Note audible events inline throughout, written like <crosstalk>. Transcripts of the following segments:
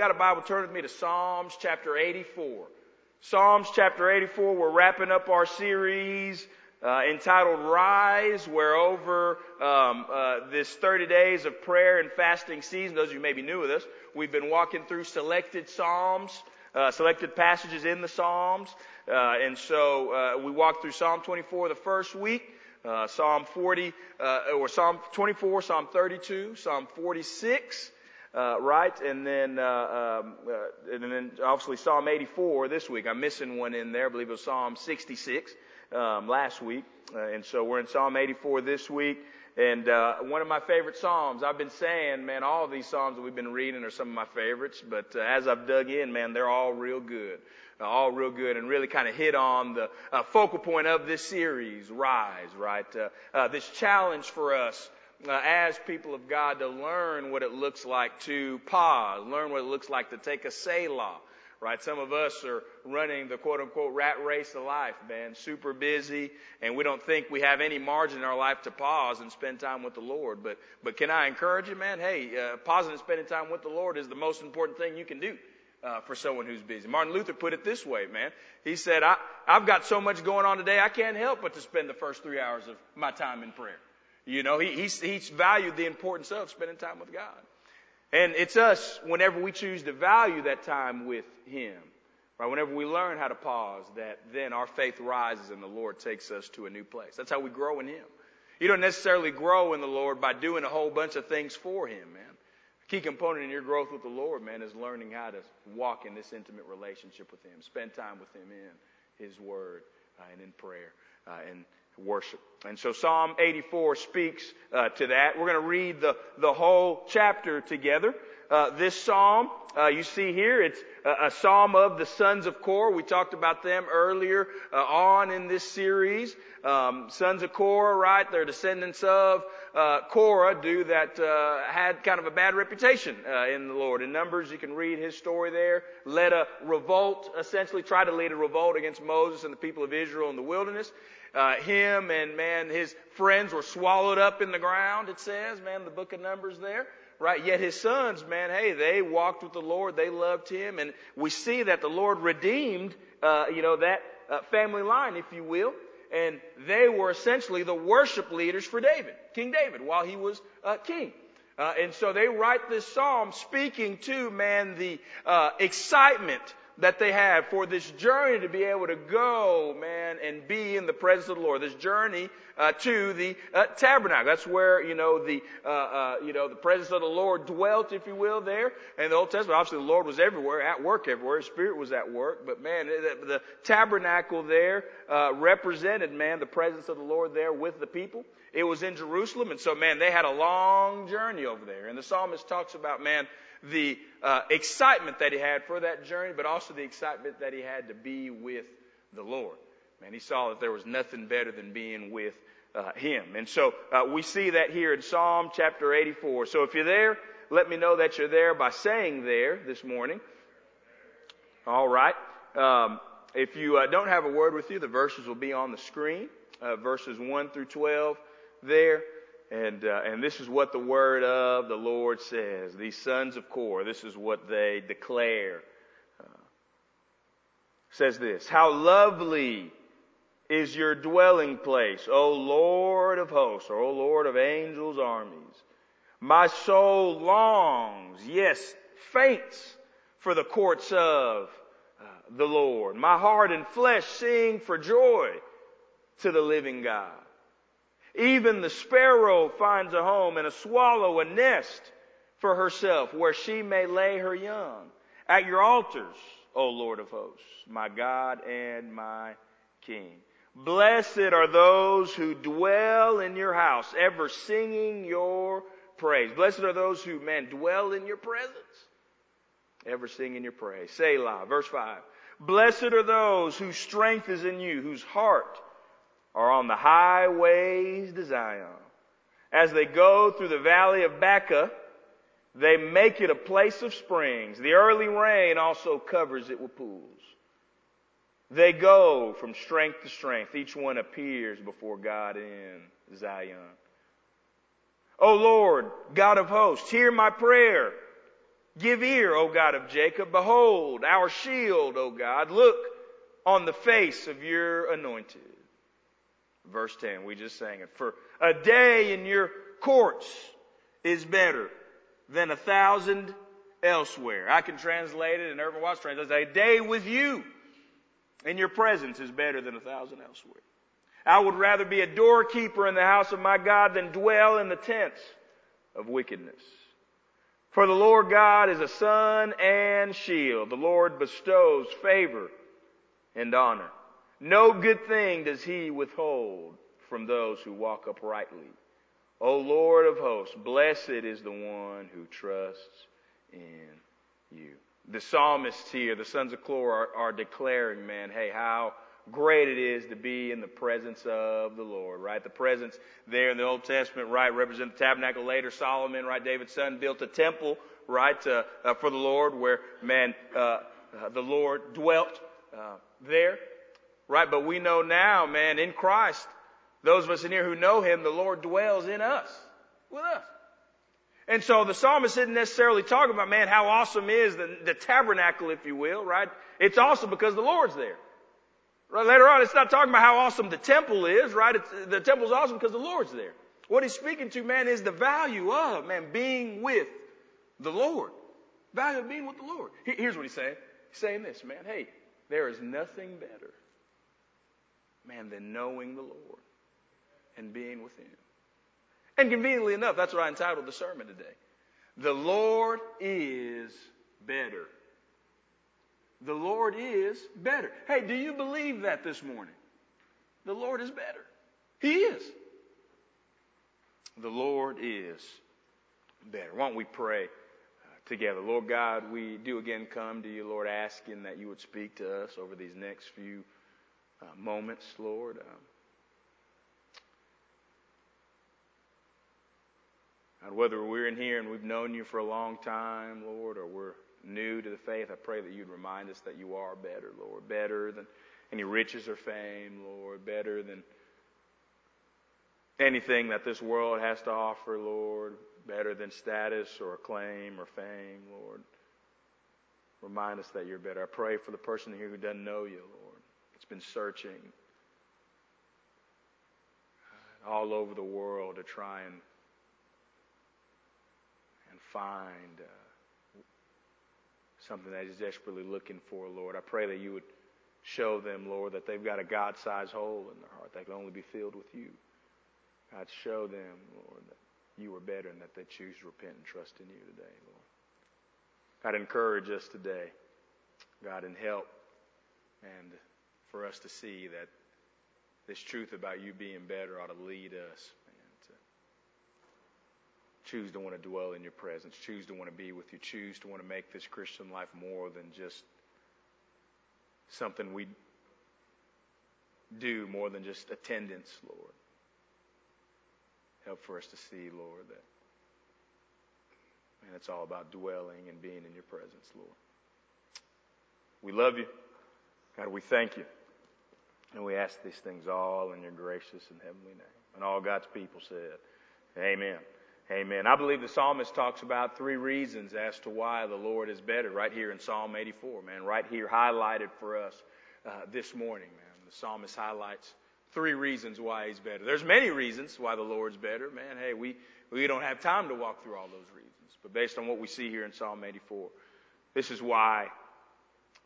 got a Bible, turn with me to Psalms chapter 84. Psalms chapter 84, we're wrapping up our series uh, entitled Rise, where over um, uh, this 30 days of prayer and fasting season, those of you may be new with us, we've been walking through selected Psalms, uh, selected passages in the Psalms. Uh, and so uh, we walked through Psalm 24 the first week, uh, Psalm 40, or Psalm 24, Psalm 32, Psalm 46, uh, right? And then, uh, um, uh, and then obviously Psalm 84 this week. I'm missing one in there. I believe it was Psalm 66 um, last week. Uh, and so we're in Psalm 84 this week. And uh, one of my favorite psalms, I've been saying, man, all of these psalms that we've been reading are some of my favorites. But uh, as I've dug in, man, they're all real good, all real good, and really kind of hit on the focal point of this series, rise, right? This challenge for us as people of God to learn what it looks like to pause, learn what it looks like to take a Selah, right? Some of us are running the quote unquote rat race of life, man, super busy, and we don't think we have any margin in our life to pause and spend time with the Lord. But, but can I encourage you, man? Hey, uh, pausing and spending time with the Lord is the most important thing you can do. Uh, for someone who's busy. Martin Luther put it this way, man. He said, I, I've got so much going on today, I can't help but to spend the first three hours of my time in prayer. You know, he, he's, he's valued the importance of spending time with God. And it's us, whenever we choose to value that time with Him, right? Whenever we learn how to pause, that then our faith rises and the Lord takes us to a new place. That's how we grow in Him. You don't necessarily grow in the Lord by doing a whole bunch of things for Him, man. A key component in your growth with the Lord, man, is learning how to walk in this intimate relationship with Him, spend time with Him in His Word uh, and in prayer. Uh, and worship. And so Psalm 84 speaks uh, to that. We're going to read the, the whole chapter together. Uh, this psalm, uh, you see here, it's a, a, psalm of the sons of Korah. We talked about them earlier uh, on in this series. Um, sons of Korah, right? They're descendants of uh, Korah, do that uh, had kind of a bad reputation in the Lord. In Numbers, you can read his story there. Led a revolt, essentially tried to lead a revolt against Moses and the people of Israel in the wilderness. Uh, him and man, his friends were swallowed up in the ground, it says, man, the book of Numbers there. Right? Yet his sons, man, hey, they walked with the Lord. They loved him. And we see that the Lord redeemed, uh, you know, that uh, family line, if you will. And they were essentially the worship leaders for David, King David, while he was uh, king. Uh, and so they write this psalm speaking to, man, the uh, excitement that they have for this journey to be able to go, man, and be in the presence of the Lord. This journey uh, to the uh, tabernacle. That's where you know the uh, uh you know the presence of the Lord dwelt, if you will, there. And the Old Testament, obviously, the Lord was everywhere, at work everywhere. His Spirit was at work. But man, the, the tabernacle there uh, represented, man, the presence of the Lord there with the people. It was in Jerusalem, and so man, they had a long journey over there. And the psalmist talks about, man the uh, excitement that he had for that journey, but also the excitement that he had to be with the Lord. Man, he saw that there was nothing better than being with uh, him. And so uh, we see that here in Psalm chapter 84. So if you're there, let me know that you're there by saying there this morning. All right. Um, if you uh, don't have a word with you, the verses will be on the screen, uh, verses 1 through 12 there. And, uh, and this is what the word of the Lord says. These sons of Korah, this is what they declare. Uh, says this, How lovely is your dwelling place, O Lord of hosts, or O Lord of angels' armies. My soul longs, yes, faints for the courts of uh, the Lord. My heart and flesh sing for joy to the living God. Even the sparrow finds a home and a swallow a nest for herself where she may lay her young. At your altars, O Lord of hosts, my God and my King. Blessed are those who dwell in your house, ever singing your praise. Blessed are those who, man, dwell in your presence, ever singing your praise. Selah, verse 5. Blessed are those whose strength is in you, whose heart are on the highways to Zion. As they go through the valley of Baca, they make it a place of springs. The early rain also covers it with pools. They go from strength to strength. Each one appears before God in Zion. O Lord, God of hosts, hear my prayer. Give ear, O God of Jacob. Behold, our shield, O God. Look on the face of your anointed. Verse 10, we just sang it. For a day in your courts is better than a thousand elsewhere. I can translate it, and Irvin Watts translates it, a day with you in your presence is better than a thousand elsewhere. I would rather be a doorkeeper in the house of my God than dwell in the tents of wickedness. For the Lord God is a sun and shield. The Lord bestows favor and honor. No good thing does he withhold from those who walk uprightly. O Lord of hosts, blessed is the one who trusts in you. The psalmists here, the sons of Korah, are, are declaring, man, hey, how great it is to be in the presence of the Lord, right? The presence there in the Old Testament, right, represent the tabernacle. Later, Solomon, right, David's son, built a temple, right, uh, for the Lord where, man, uh, uh the Lord dwelt uh, there, right? But we know now, man, in Christ, those of us in here who know Him, the Lord dwells in us, with us. And so the psalmist isn't necessarily talking about, man, how awesome is the, the tabernacle, if you will, right? It's awesome because the Lord's there. Right, later on, it's not talking about how awesome the temple is, right? It's, the temple's awesome because the Lord's there. What he's speaking to, man, is the value of, man, being with the Lord. Value of being with the Lord. Here's what he's saying. He's saying this, man. Hey, there is nothing better, man, than knowing the Lord and being with Him. And conveniently enough, that's what I entitled the sermon today. The Lord is better. The Lord is better. Hey, do you believe that this morning? The Lord is better. He is. The Lord is better. Why don't we pray uh, together? Lord God, we do again come to you, Lord, asking that you would speak to us over these next few uh, moments, Lord. Um, and whether we're in here and we've known you for a long time, Lord, or we're new to the faith, I pray that you'd remind us that you are better, Lord. Better than any riches or fame, Lord. Better than anything that this world has to offer, Lord. Better than status or acclaim or fame, Lord. Remind us that you're better. I pray for the person here who doesn't know you, Lord. Been searching all over the world to try and and find uh, something that he's desperately looking for, Lord. I pray that you would show them, Lord, that they've got a God sized hole in their heart that can only be filled with you. God, show them, Lord, that you are better and that they choose to repent and trust in you today, Lord. God, encourage us today, God, and help and for us to see that this truth about you being better ought to lead us to choose to want to dwell in your presence, choose to want to be with you, choose to want to make this Christian life more than just something we do, more than just attendance, Lord. Help for us to see, Lord, that man, it's all about dwelling and being in your presence, Lord. We love you. God, we thank you. And we ask these things all in your gracious and heavenly name. And all God's people said, Amen. Amen. I believe the psalmist talks about three reasons as to why the Lord is better right here in Psalm 84, man, right here highlighted for us uh, this morning, man. The psalmist highlights three reasons why he's better. There's many reasons why the Lord's better, man. Hey, we, we don't have time to walk through all those reasons, but based on what we see here in Psalm 84, this is why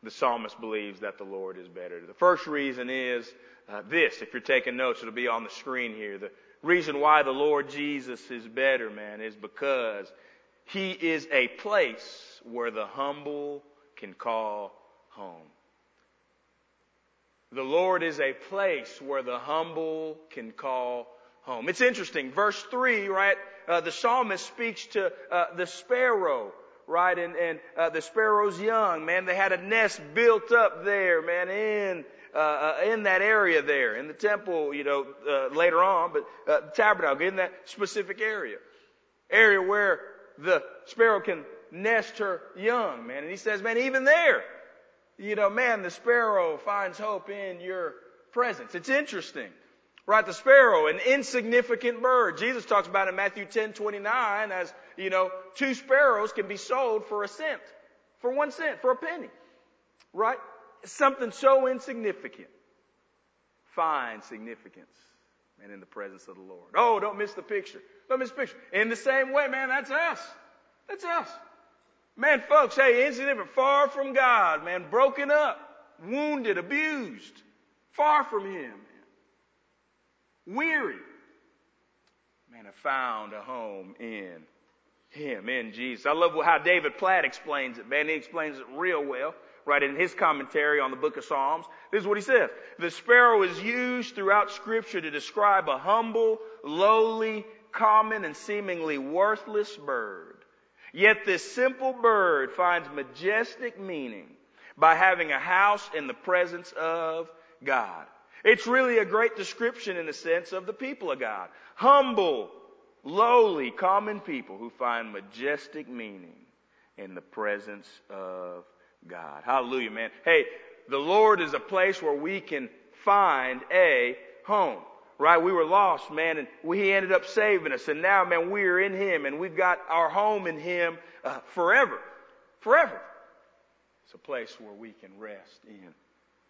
the psalmist believes that the Lord is better. The first reason is uh, this. If you're taking notes, it'll be on the screen here. The, reason why the Lord Jesus is better, man, is because he is a place where the humble can call home. The Lord is a place where the humble can call home. It's interesting. Verse 3, right? Uh, the psalmist speaks to uh, the sparrow, right? And, and uh, the sparrow's young, man. They had a nest built up there, man, in uh, uh, in that area there, in the temple, you know, uh, later on, but uh, tabernacle, in that specific area. Area where the sparrow can nest her young, man. And he says, man, even there, you know, man, the sparrow finds hope in your presence. It's interesting. Right? The sparrow, an insignificant bird. Jesus talks about in Matthew 10, 29 as, you know, two sparrows can be sold for a cent. For one cent, for a penny. Right? Something so insignificant. Find significance. And in the presence of the Lord. Oh, don't miss the picture. Don't miss the picture. In the same way, man, that's us. That's us. Man, folks, hey, insignificant, far from God, man, broken up, wounded, abused, far from Him. Weary. Man, I found a home in Him, in Jesus. I love how David Platt explains it, man. He explains it real well, right, in his commentary on the book of Psalms. This is what he says. The sparrow is used throughout scripture to describe a humble, lowly, common, and seemingly worthless bird. Yet this simple bird finds majestic meaning by having a house in the presence of God. It's really a great description in a sense of the people of God. Humble, lowly, common people who find majestic meaning in the presence of God. Hallelujah, man. Hey, the Lord is a place where we can find a home right? We were lost, man, and he ended up saving us. And now, man, we're in him and we've got our home in him uh, forever. Forever. It's a place where we can rest in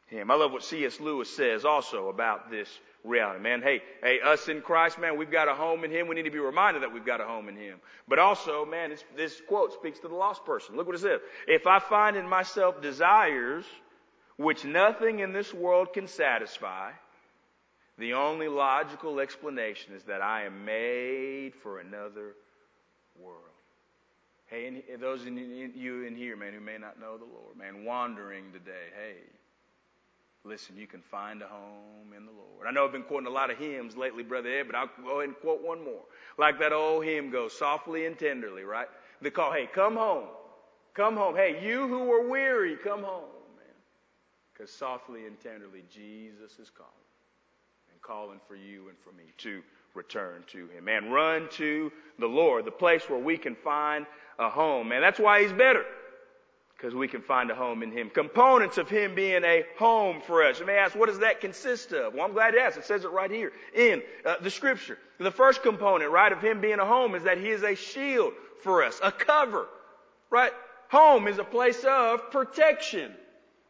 him. I love what C.S. Lewis says also about this reality, man. Hey, hey, us in Christ, man, we've got a home in him. We need to be reminded that we've got a home in him. But also, man, this quote speaks to the lost person. Look what it says. If I find in myself desires which nothing in this world can satisfy, the only logical explanation is that I am made for another world. Hey, and those in you in here, man, who may not know the Lord, man, wandering today, hey, listen, you can find a home in the Lord. I know I've been quoting a lot of hymns lately, Brother Ed, but I'll go ahead and quote one more. Like that old hymn goes, softly and tenderly, right? The call, hey, come home. Come home. Hey, you who are weary, come home, man. Because softly and tenderly, Jesus is calling And calling for you and for me to return to Him. Man, run to the Lord, the place where we can find a home. Man, that's why He's better. Because we can find a home in Him. Components of Him being a home for us. You may ask, what does that consist of? Well, I'm glad you asked. It says it right here in uh, the Scripture. The first component, right, of Him being a home is that He is a shield for us, a cover, right? Home is a place of protection.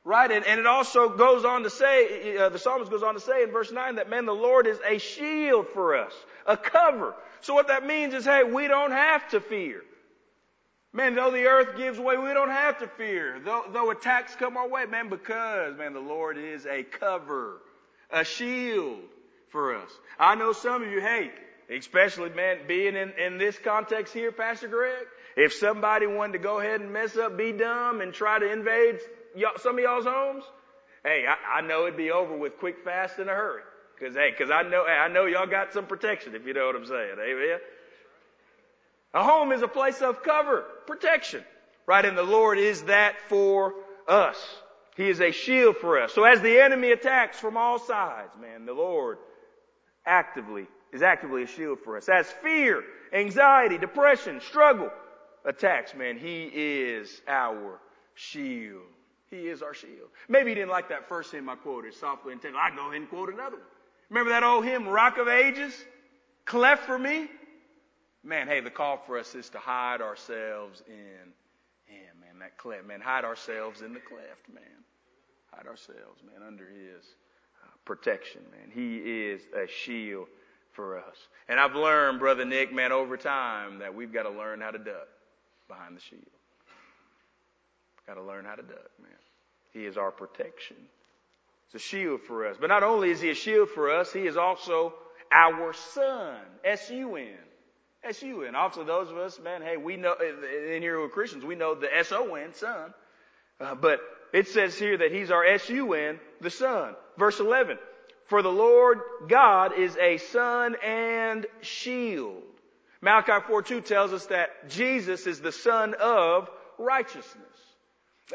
Right? And, and it also goes on to say, uh, the psalmist goes on to say in verse 9 that, man, the Lord is a shield for us, a cover. So what that means is, hey, we don't have to fear. Man, though the earth gives way, we don't have to fear. Though, though attacks come our way, man, because, man, the Lord is a cover, a shield for us. I know some of you, hey, especially, man, being in, in this context here, Pastor Greg, if somebody wanted to go ahead and mess up, be dumb, and try to invade some of y'all's homes, hey, I, I know it'd be over with quick, fast, in a hurry. Cause hey, cause I know, I know y'all got some protection if you know what I'm saying. Amen. A home is a place of cover, protection, right? And the Lord is that for us. He is a shield for us. So as the enemy attacks from all sides, man, the Lord actively is actively a shield for us. As fear, anxiety, depression, struggle attacks, man, He is our shield. He is our shield. Maybe you didn't like that first hymn I quoted, softly and tenderly. I go ahead and quote another one. Remember that old hymn, Rock of Ages? Cleft for me? Man, hey, the call for us is to hide ourselves in Him, man. That cleft, man. Hide ourselves in the cleft, man. Hide ourselves, man, under His uh, protection, man. He is a shield for us. And I've learned, Brother Nick, man, over time that we've got to learn how to duck behind the shield. Got to learn how to duck, man. He is our protection. It's a shield for us. But not only is he a shield for us, he is also our S-U-N. Also those of us, man, hey, we know, in here we're Christians, we know the S-O-N, son. Uh, but it says here that he's our S-U-N, the sun. Verse 11. For the Lord God is a sun and shield. Malachi 4.2 tells us that Jesus is the sun of righteousness.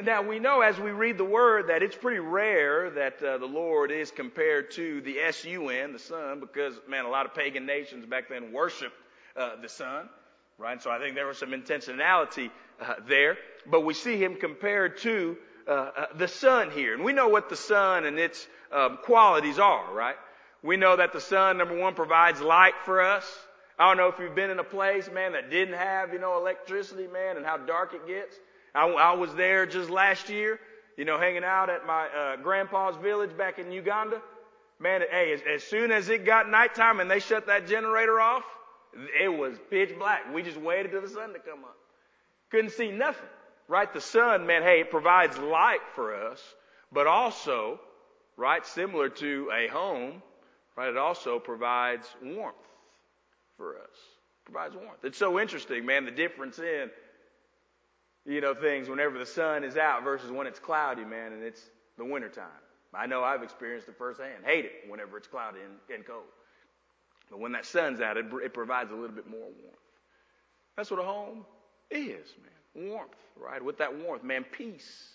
Now we know as we read the word that it's pretty rare that uh, the Lord is compared to the S-U-N, the sun, because man, a lot of pagan nations back then worshiped uh, the sun, right? So I think there was some intentionality uh, there. But we see him compared to uh, uh, the sun here, and we know what the sun and its um, qualities are, right? We know that the sun, number one, provides light for us. I don't know if you've been in a place, man, that didn't have, you know, electricity, man, and how dark it gets. I, I was there just last year, you know, hanging out at my uh, grandpa's village back in Uganda. Man, hey, as, as soon as it got nighttime and they shut that generator off, it was pitch black. We just waited till the sun to come up. Couldn't see nothing, right? The sun, man, hey, it provides light for us, but also, right, similar to a home, right, it also provides warmth for us. Provides warmth. It's so interesting, man, the difference in, you know, things whenever the sun is out versus when it's cloudy, man, and it's the wintertime. I know I've experienced it firsthand. Hate it whenever it's cloudy and, and cold. But when that sun's out, it, it provides a little bit more warmth. That's what a home is, man. Warmth, right? With that warmth, man, peace,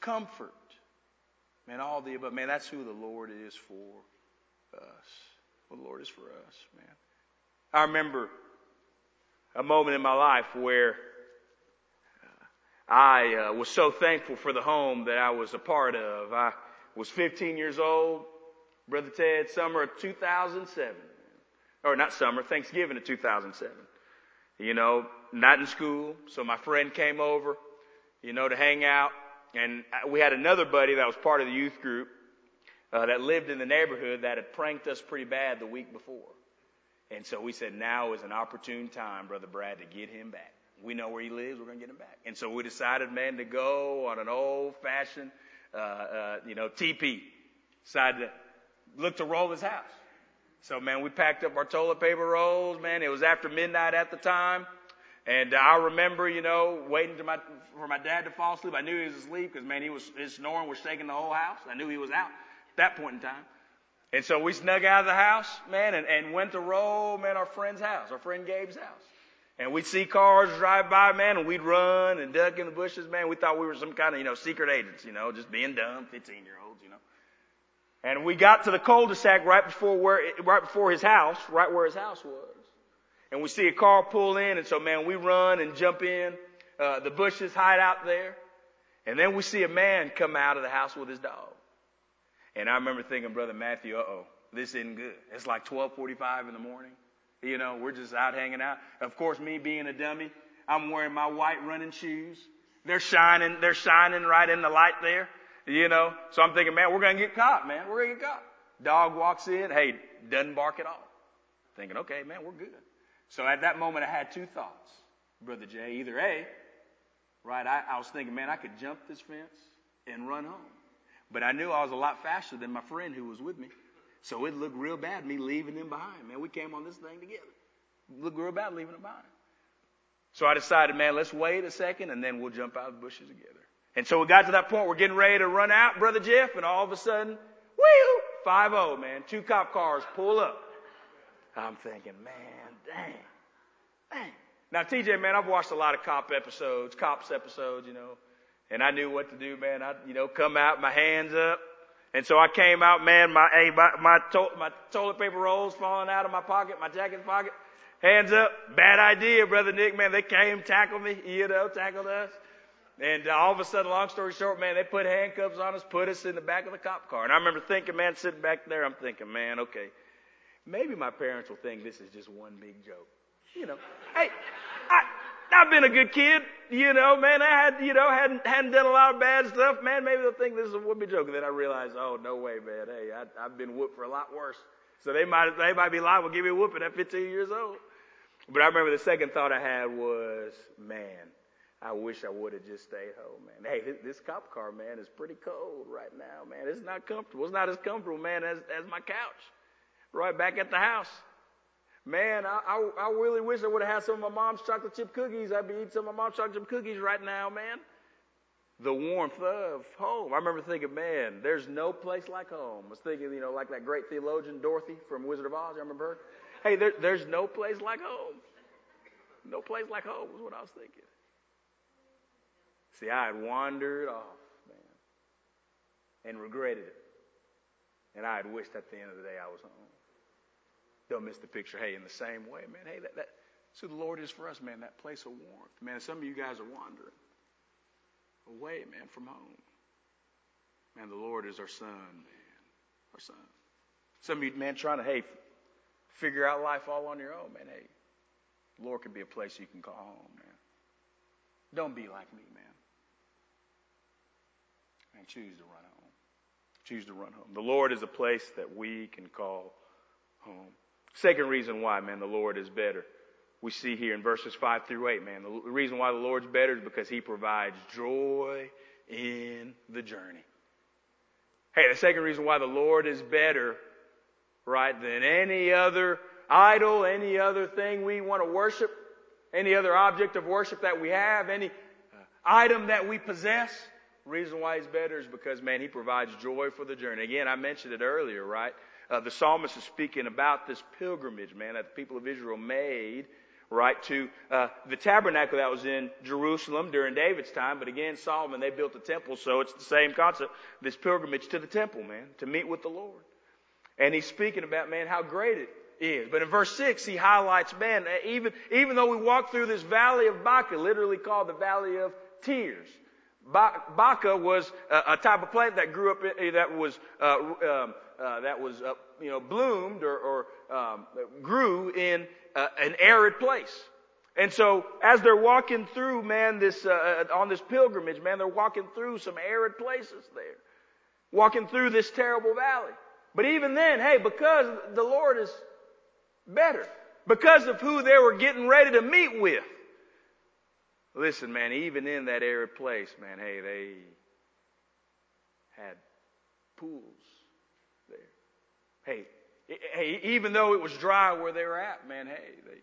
comfort, man, all the above. Man, that's who the Lord is for us. What the Lord is for us, man. I remember a moment in my life where uh, I uh, was so thankful for the home that I was a part of. I was 15 years old, Brother Ted, summer of 2007. Or not summer, Thanksgiving of 2007. You know, not in school, so my friend came over, you know, to hang out. And we had another buddy that was part of the youth group uh, that lived in the neighborhood that had pranked us pretty bad the week before. And so we said, now is an opportune time, Brother Brad, to get him back. We know where he lives. We're going to get him back. And so we decided, man, to go on an old fashioned, uh, uh, you know, TP. Decided to look to roll his house. So, man, we packed up our toilet paper rolls, man. It was after midnight at the time. And I remember, you know, waiting my, for my dad to fall asleep. I knew he was asleep because, man, he was, his snoring was shaking the whole house. I knew he was out at that point in time. And so we snuck out of the house, man, and, and went to roll, man, our friend's house, our friend Gabe's house. And we'd see cars drive by, man, and we'd run and duck in the bushes, man. We thought we were some kind of, you know, secret agents, you know, just being dumb, 15 year know. And we got to the cul-de-sac right before where, right before his house, right where his house was. And we see a car pull in, and so man, we run and jump in. Uh, the bushes hide out there. And then we see a man come out of the house with his dog. And I remember thinking, Brother Matthew, uh oh, this isn't good. It's like 1245 in the morning. You know, we're just out hanging out. Of course, me being a dummy, I'm wearing my white running shoes. They're shining, they're shining right in the light there. You know, so I'm thinking, man, we're gonna get caught, man. We're gonna get caught. Dog walks in, hey, doesn't bark at all. Thinking, okay, man, we're good. So at that moment, I had two thoughts, Brother Jay. Either A, right, I, I was thinking, man, I could jump this fence and run home. But I knew I was a lot faster than my friend who was with me. So it looked real bad, me leaving him behind. Man, we came on this thing together. Looked real bad leaving him behind. So I decided, man, let's wait a second and then we'll jump out of the bushes together. And so we got to that point, we're getting ready to run out, Brother Jeff, and all of a sudden, wheel, 5-0, man, two cop cars pull up. I'm thinking, man, dang, dang. Now, TJ, man, I've watched a lot of cop episodes, cops episodes, you know, and I knew what to do, man. I, you know, come out, my hands up. And so I came out, man, my, hey, my, my, to, my toilet paper rolls falling out of my pocket, my jacket pocket, hands up. Bad idea, brother Nick, man. They came, tackled me, you know, tackled us. And all of a sudden, long story short, man, they put handcuffs on us, put us in the back of the cop car. And I remember thinking, man, sitting back there, I'm thinking, man, okay, maybe my parents will think this is just one big joke. You know, hey, I, I've been a good kid, you know, man. I had, you know, hadn't hadn't done a lot of bad stuff, man. Maybe they'll think this is a big joke. And then I realized, oh no way, man. Hey, I, I've been whooped for a lot worse. So they might they might be liable to give me a whooping at 15 years old. But I remember the second thought I had was, man, I wish I would have just stayed home, man. Hey, this cop car, man, is pretty cold right now, man. It's not comfortable. It's not as comfortable, man, as, as my couch. Right back at the house. Man, I, I, I really wish I would have had some of my mom's chocolate chip cookies. I'd be eating some of my mom's chocolate chip cookies right now, man. The warmth of home. I remember thinking, man, there's no place like home. I was thinking, you know, like that great theologian Dorothy from Wizard of Oz. I remember her? Hey, there, there's no place like home. No place like home was what I was thinking. See, I had wandered off, man, and regretted it. And I had wished at the end of the day I was home. Don't miss the picture. Hey, in the same way, man, hey, that, that, so the Lord is for us, man, that place of warmth. Man, some of you guys are wandering away, man, from home. Man, the Lord is our sun, man, our sun. Some of you, man, trying to, hey, figure out life all on your own, man. Hey, the Lord could be a place you can call home, man. Don't be like me, man. And choose to run home. Choose to run home. The Lord is a place that we can call home. Second reason why, man, the Lord is better. We see here in verses 5 through 8, man. The reason why the Lord's better is because He provides joy in the journey. Hey, the second reason why the Lord is better, right, than any other idol, any other thing we want to worship, any other object of worship that we have, any uh, item that we possess. Reason why he's better is because, man, he provides joy for the journey. Again, I mentioned it earlier, right? Uh, the psalmist is speaking about this pilgrimage, man, that the people of Israel made, right, to uh, the tabernacle that was in Jerusalem during David's time. But again, Solomon, they built the temple, so it's the same concept. This pilgrimage to the temple, man, to meet with the Lord. And he's speaking about, man, how great it is. But in verse 6, he highlights, man, even, even though we walk through this valley of Baca, literally called the valley of tears, Baca was a, type of plant that grew up, in, that was, uh, um, uh, that was, uh, you know, bloomed or, or um, grew in uh, an arid place. And so, as they're walking through, man, this uh, uh, on this pilgrimage, man, they're walking through some arid places there, walking through this terrible valley. But even then, hey, because the Lord is better because of who they were getting ready to meet with. Listen, man, even in that arid place, man, hey, they had pools there. Hey, hey, even though it was dry where they were at, man, hey, they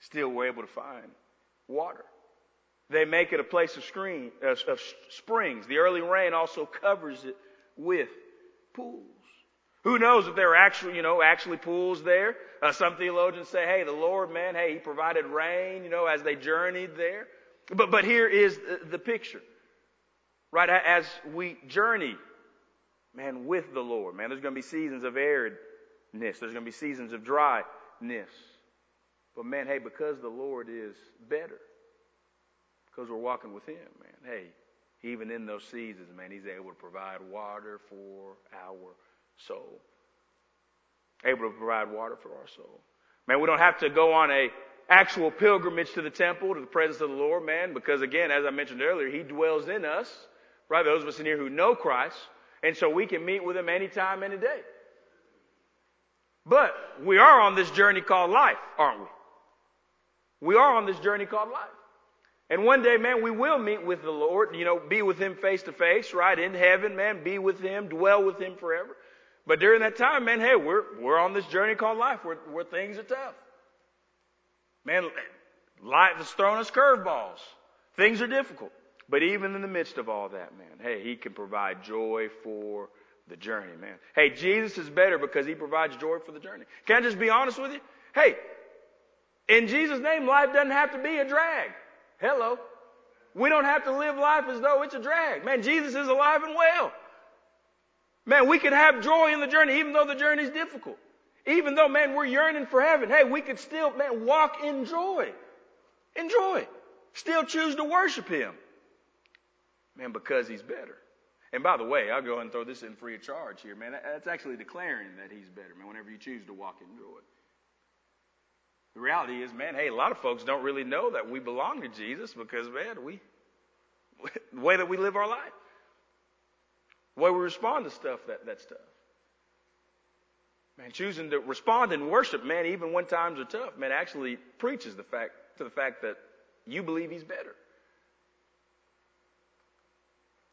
still were able to find water. They make it a place of, screen, of springs. The early rain also covers it with pools. Who knows if there are actually, you know, actually pools there? Uh, some theologians say, hey, the Lord, man, hey, He provided rain, you know, as they journeyed there. But, but here is the, the picture. Right? As we journey, man, with the Lord, man, there's going to be seasons of aridness. There's going to be seasons of dryness. But man, hey, because the Lord is better, because we're walking with Him, man, hey, even in those seasons, man, He's able to provide water for our soul. Able to provide water for our soul. Man, we don't have to go on a actual pilgrimage to the temple, to the presence of the Lord, man, because again, as I mentioned earlier, He dwells in us, right? Those of us in here who know Christ, and so we can meet with Him anytime, any day. But we are on this journey called life, aren't we? We are on this journey called life. And one day, man, we will meet with the Lord, you know, be with Him face to face, right? In heaven, man, be with Him, dwell with Him forever. But during that time, man, hey, we're, we're on this journey called life where, where things are tough. Man, life has thrown us curveballs. Things are difficult. But even in the midst of all that, man, hey, He can provide joy for the journey, man. Hey, Jesus is better because He provides joy for the journey. Can I just be honest with you? Hey, in Jesus' name, life doesn't have to be a drag. Hello. We don't have to live life as though it's a drag. Man, Jesus is alive and well. Man, we can have joy in the journey even though the journey is difficult. Even though, man, we're yearning for heaven. Hey, we could still, man, walk in joy. Enjoy. Still choose to worship Him. Man, because He's better. And by the way, I'll go ahead and throw this in free of charge here, man. That's actually declaring that He's better, man, whenever you choose to walk in joy. The reality is, man, hey, a lot of folks don't really know that we belong to Jesus because, man, we, <laughs> the way that we live our life. The way we respond to stuff, that, that stuff. Man, choosing to respond in worship, man, even when times are tough, man, actually preaches the fact to the fact that you believe he's better.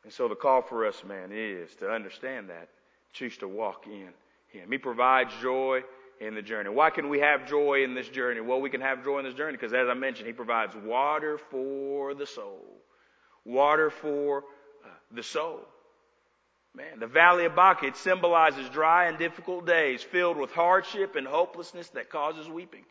And so the call for us, man, is to understand that, choose to walk in him. He provides joy in the journey. Why can we have joy in this journey? Well, we can have joy in this journey because, as I mentioned, he provides water for the soul. Water for uh, the soul. Man, the valley of Baca, it symbolizes dry and difficult days filled with hardship and hopelessness that causes weeping.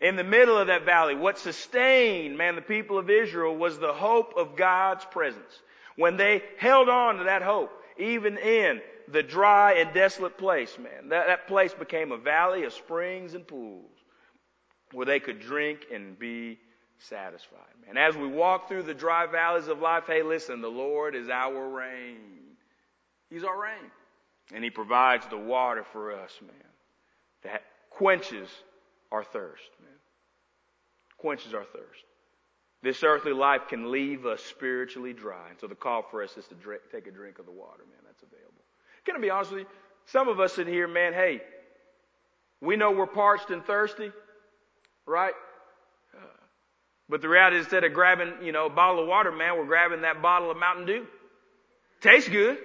In the middle of that valley, what sustained, man, the people of Israel was the hope of God's presence. When they held on to that hope, even in the dry and desolate place, man, that, that place became a valley of springs and pools where they could drink and be satisfied. And as we walk through the dry valleys of life, hey, listen, the Lord is our rain. He's our rain. And He provides the water for us, man, that quenches our thirst, man. Quenches our thirst. This earthly life can leave us spiritually dry. And so the call for us is to drink, take a drink of the water, man, that's available. Can I be honest with you? Some of us in here, man, hey, we know we're parched and thirsty, right? But the reality is instead of grabbing, you know, a bottle of water, man, we're grabbing that bottle of Mountain Dew. Tastes good,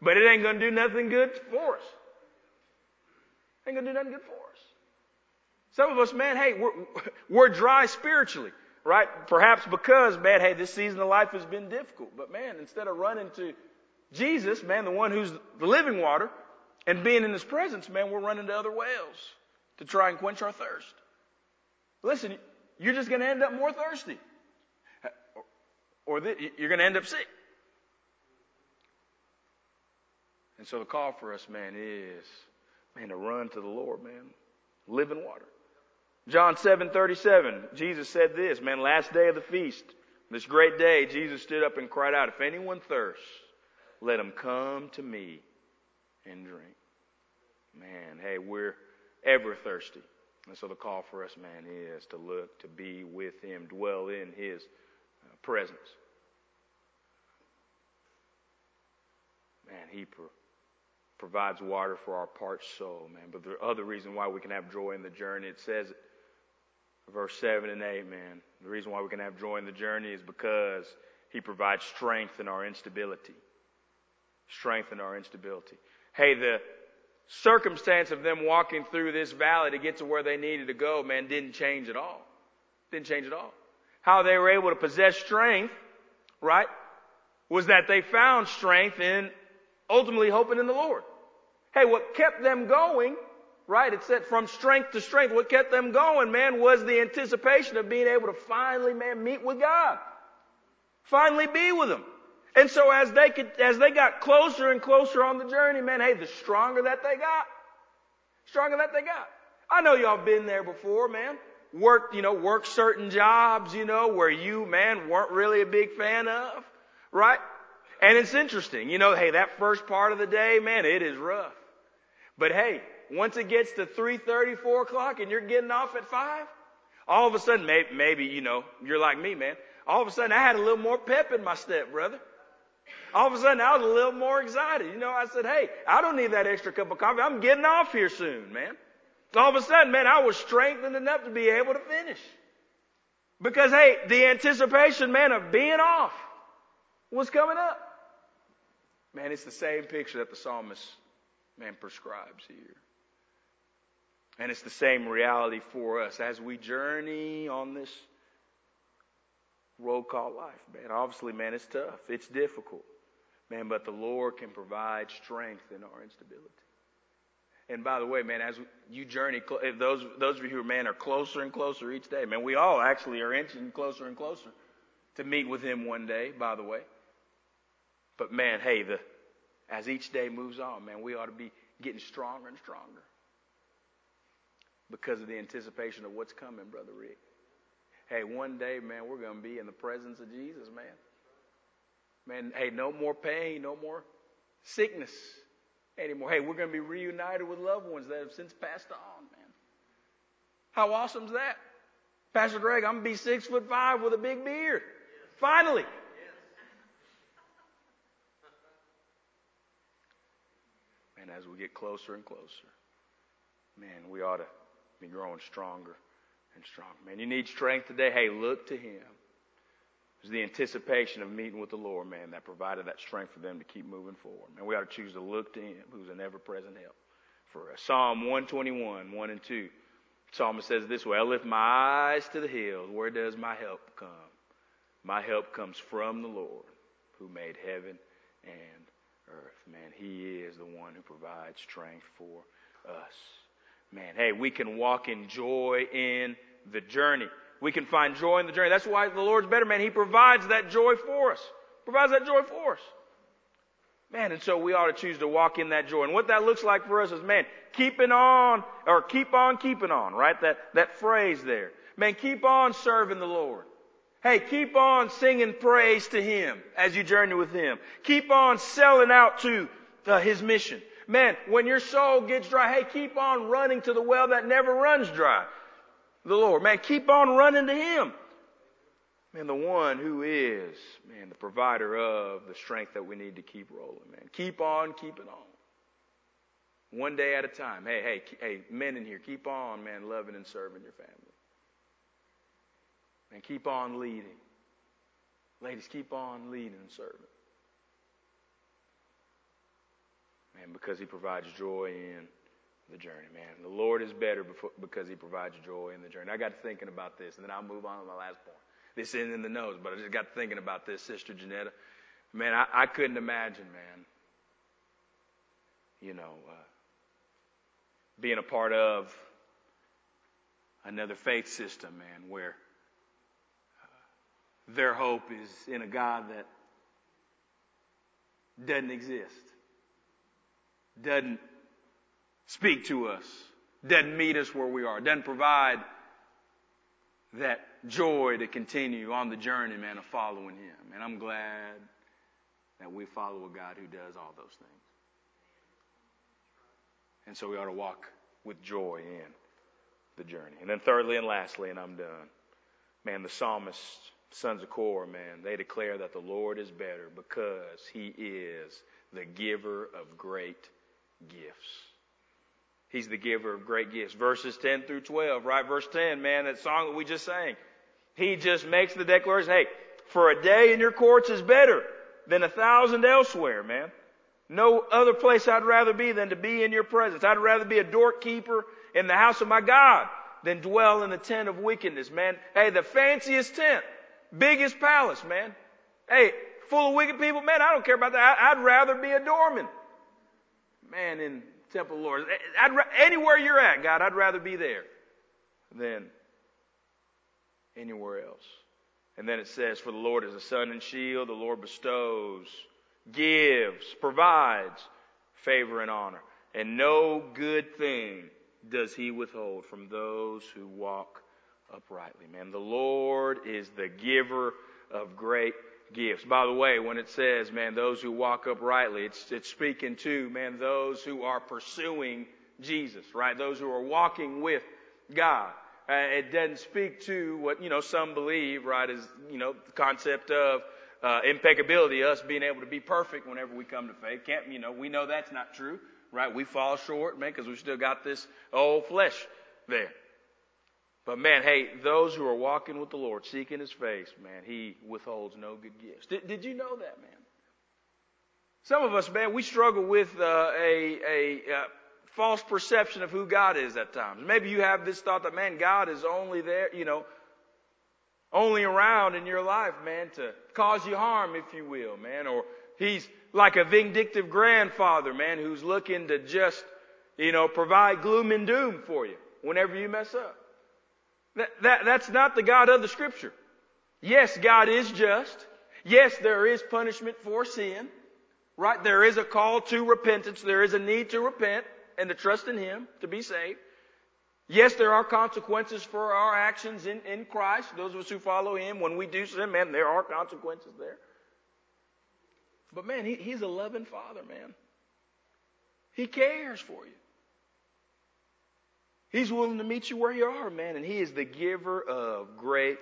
but it ain't gonna do nothing good for us. Ain't gonna do nothing good for us. Some of us, man, hey, we're, we're dry spiritually, right? Perhaps because, man, hey, this season of life has been difficult. But man, instead of running to Jesus, man, the one who's the living water, and being in his presence, man, we're running to other wells to try and quench our thirst. Listen, you're just going to end up more thirsty. Or you're going to end up sick. And so the call for us, man, is, man, to run to the Lord, man. Living water. John 7, 37, Jesus said this, man, last day of the feast, this great day, Jesus stood up and cried out, if anyone thirsts, let him come to me and drink. Man, hey, we're ever thirsty. And so the call for us, man, is to look, to be with Him, dwell in His uh, presence. Man, He provides water for our parched soul, man. But the other reason why we can have joy in the journey, it says, verse 7 and 8, man, the reason why we can have joy in the journey is because He provides strength in our instability. Strength in our instability. Hey, the circumstance of them walking through this valley to get to where they needed to go, man, didn't change at all. Didn't change at all. How they were able to possess strength, right, was that they found strength in ultimately hoping in the Lord. Hey, what kept them going, right, it said from strength to strength, what kept them going, man, was the anticipation of being able to finally, man, meet with God. Finally be with Him. And so as they could, as they got closer and closer on the journey, man, hey, the stronger that they got, stronger that they got. I know y'all been there before, man. Worked, you know, worked certain jobs, you know, where you, man, weren't really a big fan of, right? And it's interesting, you know, hey, that first part of the day, man, it is rough. But hey, once it gets to 3.30, 4 o'clock and you're getting off at 5, all of a sudden, maybe, maybe, you know, you're like me, man. All of a sudden I had a little more pep in my step, brother all of a sudden I was a little more excited. You know, I said, hey, I don't need that extra cup of coffee. I'm getting off here soon, man. All of a sudden, man, I was strengthened enough to be able to finish. Because hey, the anticipation, man, of being off was coming up. Man, it's the same picture that the psalmist, man, prescribes here. And it's the same reality for us as we journey on this road called life, man. Obviously, man, it's tough. It's difficult. Man, but the Lord can provide strength in our instability. And by the way, man, as you journey, those those of you who man are closer and closer each day, man, we all actually are inching closer and closer to meet with Him one day. By the way, but man, hey, the as each day moves on, man, we ought to be getting stronger and stronger because of the anticipation of what's coming, brother Rick. Hey, one day, man, we're going to be in the presence of Jesus, man. Man, hey, no more pain, no more sickness anymore. Hey, we're going to be reunited with loved ones that have since passed on, man. How awesome is that? Pastor Greg, I'm going to be six foot five with a big beard. Finally. Man, as we get closer and closer, man, we ought to be growing stronger and stronger. Man, you need strength today. Hey, look to Him. It was the anticipation of meeting with the Lord, man, that provided that strength for them to keep moving forward. And we ought to choose to look to Him, who's an ever-present help for us. Psalm 121, 1 and 2. Psalmist says this way, I lift my eyes to the hills. Where does my help come? My help comes from the Lord who made heaven and earth. Man, He is the one who provides strength for us. Man, hey, we can walk in joy in the journey. We can find joy in the journey. That's why the Lord's better, man. He provides that joy for us. Provides that joy for us. Man, and so we ought to choose to walk in that joy. And what that looks like for us is, man, keeping on, or keep on keeping on, right? That, that phrase there. Man, keep on serving the Lord. Hey, keep on singing praise to Him as you journey with Him. Keep on selling out to his mission. Man, when your soul gets dry, hey, keep on running to the well that never runs dry. The Lord. Man, keep on running to him. Man, the one who is, man, the provider of the strength that we need to keep rolling, man. Keep on keeping on. One day at a time. Hey, hey, hey, men in here, keep on, man, loving and serving your family. And keep on leading. Ladies, keep on leading and serving. Man, because he provides joy in the journey, man. The Lord is better because he provides joy in the journey. I got to thinking about this, and then I'll move on to my last point. This isn't in the nose, but I just got thinking about this, Sister Janetta. Man, I, I couldn't imagine, man, you know, uh, being a part of another faith system, man, where their hope is in a God that doesn't exist, doesn't speak to us, doesn't meet us where we are, doesn't provide that joy to continue on the journey, man, of following Him. And I'm glad that we follow a God who does all those things. And so we ought to walk with joy in the journey. And then thirdly and lastly, and I'm done, man, the psalmist, sons of Korah, man, they declare that the Lord is better because He is the giver of great gifts. He's the giver of great gifts. Verses 10 through 12, right? Verse 10, man, that song that we just sang. He just makes the declaration, hey, for a day in your courts is better than a thousand elsewhere, man. No other place I'd rather be than to be in your presence. I'd rather be a doorkeeper in the house of my God than dwell in the tent of wickedness, man. Hey, the fanciest tent, biggest palace, man. Hey, full of wicked people, man, I don't care about that. I'd rather be a doorman. Man, in temple of the Lord. Eh, eh, I'd, anywhere you're at, God, I'd rather be there than anywhere else. And then it says, For the Lord is a sun and shield, the Lord bestows, gives, provides favor and honor. And no good thing does he withhold from those who walk uprightly. Man, the Lord is the giver of great gifts. By the way, when it says, man, those who walk uprightly, it's, it's speaking to, man, those who are pursuing Jesus, right? Those who are walking with God. Uh, it doesn't speak to what, you know, some believe, right, is, you know, the concept of, uh, impeccability, us being able to be perfect whenever we come to faith. Can't, you know, we know that's not true, right? We fall short, man, because we've still got this old flesh there. But man, hey, those who are walking with the Lord, seeking His face, man, He withholds no good gifts. Did, did you know that, man? Some of us, man, we struggle with uh, a, a, a false perception of who God is at times. Maybe you have this thought that, man, God is only there, you know, only around in your life, man, to cause you harm, if you will, man, or He's like a vindictive grandfather, man, who's looking to just, you know, provide gloom and doom for you whenever you mess up. That, that, that's not the God of the scripture. Yes, God is just. Yes, there is punishment for sin. Right? There is a call to repentance. There is a need to repent and to trust in Him to be saved. Yes, there are consequences for our actions in, in Christ. Those of us who follow Him, when we do sin, man, there are consequences there. But man, he, He's a loving Father, man. He cares for you. He's willing to meet you where you are, man, and He is the giver of great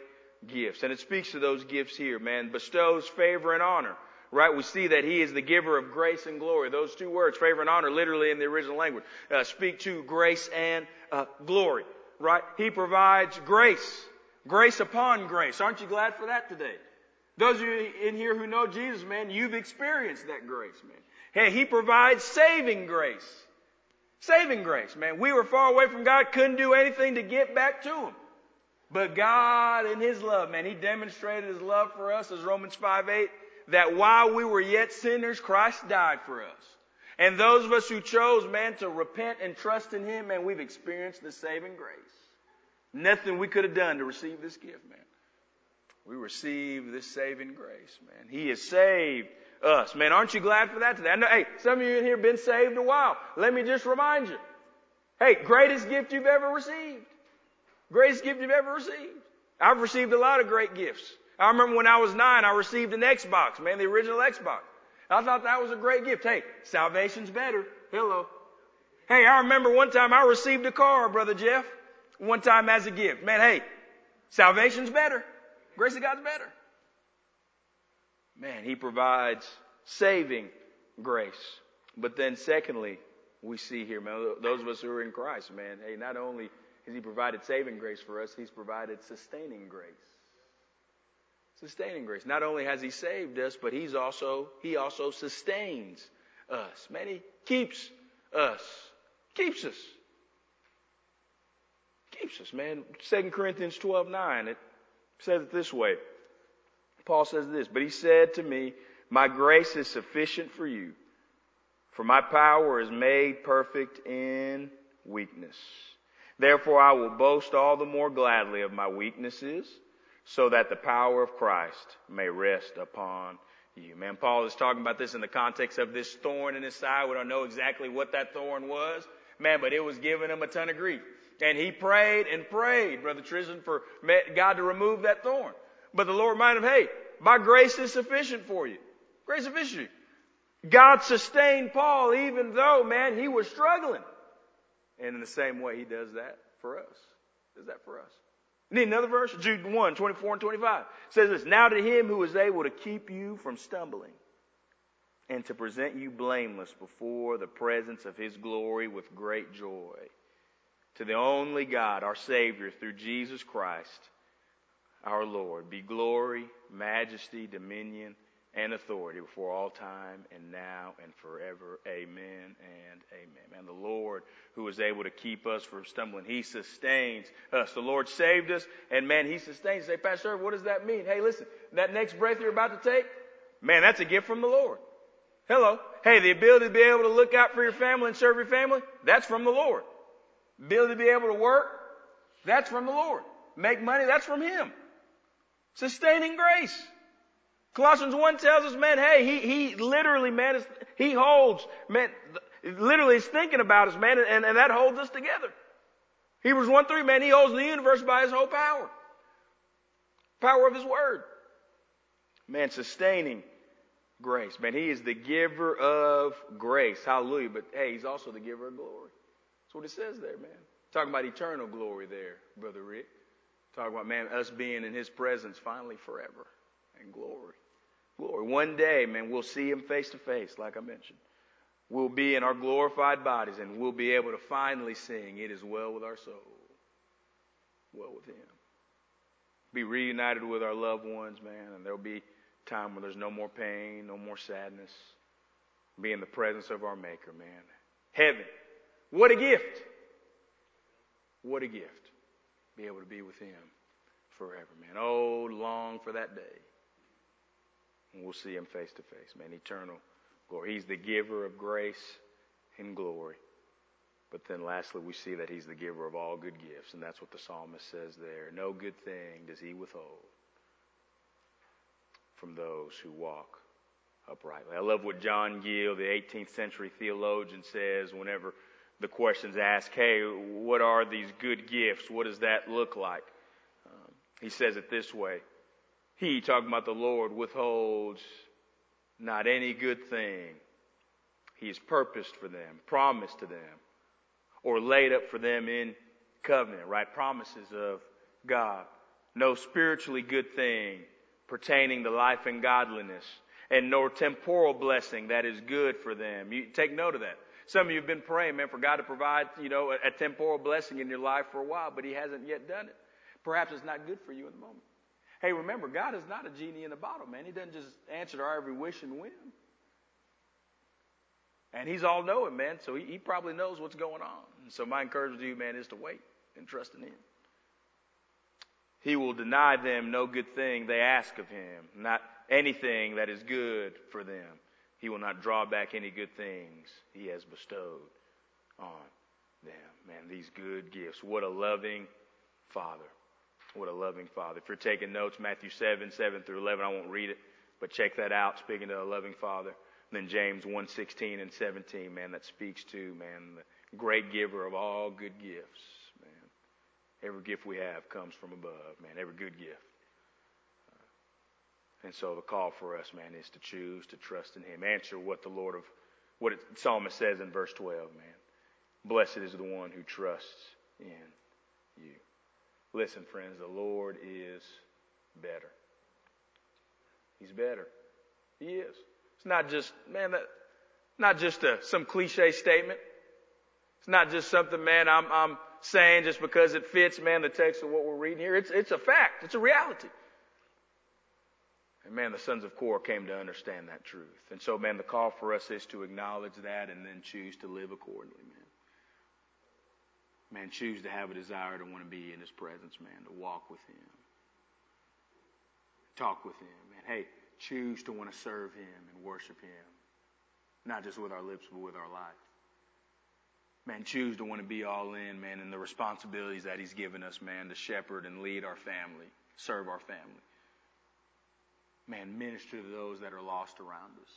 gifts. And it speaks to those gifts here, man. Bestows favor and honor. Right? We see that He is the giver of grace and glory. Those two words, favor and honor, literally in the original language, uh, speak to grace and uh, glory. Right? He provides grace. Grace upon grace. Aren't you glad for that today? Those of you in here who know Jesus, man, you've experienced that grace, man. Hey, He provides saving grace. Saving grace, man. We were far away from God, couldn't do anything to get back to Him. But God in His love, man, He demonstrated His love for us as Romans 5 8, that while we were yet sinners, Christ died for us. And those of us who chose, man, to repent and trust in Him, man, we've experienced the saving grace. Nothing we could have done to receive this gift, man. We receive this saving grace, man. He has saved us. Man, aren't you glad for that today? I know, hey, some of you in here been saved a while. Let me just remind you. Hey, greatest gift you've ever received. Greatest gift you've ever received. I've received a lot of great gifts. I remember when I was nine, I received an Xbox, man, the original Xbox. I thought that was a great gift. Hey, salvation's better. Hello. Hey, I remember one time I received a car, Brother Jeff, one time as a gift. Man, hey, salvation's better. Grace of God's better. Man, He provides saving grace. But then secondly, we see here, man, those of us who are in Christ, man, hey, not only has He provided saving grace for us, He's provided sustaining grace. Sustaining grace. Not only has He saved us, but He's also, He also sustains us. Man, He keeps us. Keeps us. Keeps us, man. 2 Corinthians 12, 9, it says it this way. Paul says this, but he said to me, my grace is sufficient for you, for my power is made perfect in weakness. Therefore I will boast all the more gladly of my weaknesses, so that the power of Christ may rest upon you. Man, Paul is talking about this in the context of this thorn in his side. We don't know exactly what that thorn was. Man, but it was giving him a ton of grief. And he prayed and prayed, Brother Tristan, for God to remove that thorn. But the Lord reminded him, hey, my grace is sufficient for you. Grace sufficient. God sustained Paul even though, man, he was struggling. And in the same way, he does that for us. Does that for us. Need another verse? Jude 1, 24 and 25 says this, Now to him who is able to keep you from stumbling and to present you blameless before the presence of his glory with great joy. To the only God, our Savior, through Jesus Christ, our Lord, be glory, majesty, dominion, and authority before all time and now and forever. Amen and amen. Man, the Lord who is able to keep us from stumbling, He sustains us. The Lord saved us, and man, He sustains. Say, Pastor, what does that mean? Hey, listen, that next breath you're about to take, man, that's a gift from the Lord. Hello. Hey, the ability to be able to look out for your family and serve your family, that's from the Lord. Ability to be able to work, that's from the Lord. Make money, that's from Him. Sustaining grace. Colossians 1 tells us, man, hey, he, he literally, man, is, he holds, man, literally is thinking about us, man, and, and that holds us together. Hebrews 1 3, man, he holds the universe by his whole power. Power of his word. Man, sustaining grace. Man, he is the giver of grace. Hallelujah. But hey, he's also the giver of glory. That's what it says there, man. Talking about eternal glory there, Brother Rick. Talking about, man, us being in his presence finally forever and glory. Glory. One day, man, we'll see him face to face, like I mentioned. We'll be in our glorified bodies and we'll be able to finally sing, It is well with our soul. Well with him. Be reunited with our loved ones, man, and there'll be time where there's no more pain, no more sadness. Be in the presence of our Maker, man. Heaven. What a gift. What a gift. Be able to be with Him forever, man. Oh, long for that day. And we'll see Him face to face, man. Eternal glory. He's the giver of grace and glory. But then lastly, we see that He's the giver of all good gifts. And that's what the psalmist says there. No good thing does He withhold from those who walk uprightly. I love what John Gill, the 18th century theologian, says whenever the question's asked, hey, what are these good gifts? What does that look like? Um, he says it this way. He, talking about the Lord, withholds not any good thing he has purposed for them, promised to them, or laid up for them in covenant, right? Promises of God. No spiritually good thing pertaining to life and godliness, and nor temporal blessing that is good for them. You take note of that. Some of you have been praying, man, for God to provide, you know, a, a temporal blessing in your life for a while, but He hasn't yet done it. Perhaps it's not good for you in the moment. Hey, remember, God is not a genie in a bottle, man. He doesn't just answer to our every wish and whim. And He's all knowing, man, so he, he probably knows what's going on. And so my encouragement to you, man, is to wait and trust in Him. He will deny them no good thing they ask of him, not anything that is good for them. He will not draw back any good things he has bestowed on them. Man, these good gifts. What a loving Father. What a loving Father. If you're taking notes, Matthew 7, 7 through 11, I won't read it, but check that out, speaking to a loving Father. And then James 1, 16 and 17, man, that speaks to, man, the great giver of all good gifts. Man. Every gift we have comes from above, man. Every good gift. And so the call for us, man, is to choose to trust in Him. Answer what the Lord of, what it, psalmist says in verse 12, man. Blessed is the one who trusts in you. Listen, friends, the Lord is better. He's better. He is. It's not just, man, that, not just a, some cliche statement. It's not just something, man, I'm, I'm saying just because it fits, man, the text of what we're reading here. It's, it's a fact. It's a reality. And man, the sons of Korah came to understand that truth. And so, man, the call for us is to acknowledge that and then choose to live accordingly, man. Man, choose to have a desire to want to be in His presence, man, to walk with Him, talk with Him, man. Hey, choose to want to serve Him and worship Him, not just with our lips, but with our life. Man, choose to want to be all in, man, in the responsibilities that He's given us, man, to shepherd and lead our family, serve our family man, minister to those that are lost around us.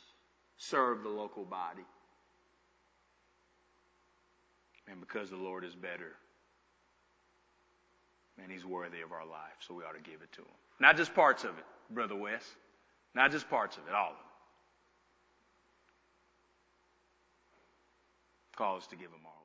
Serve the local body. And because the Lord is better, man, He's worthy of our life, so we ought to give it to Him. Not just parts of it, Brother Wes. Not just parts of it, all of it. Call us to give Him all.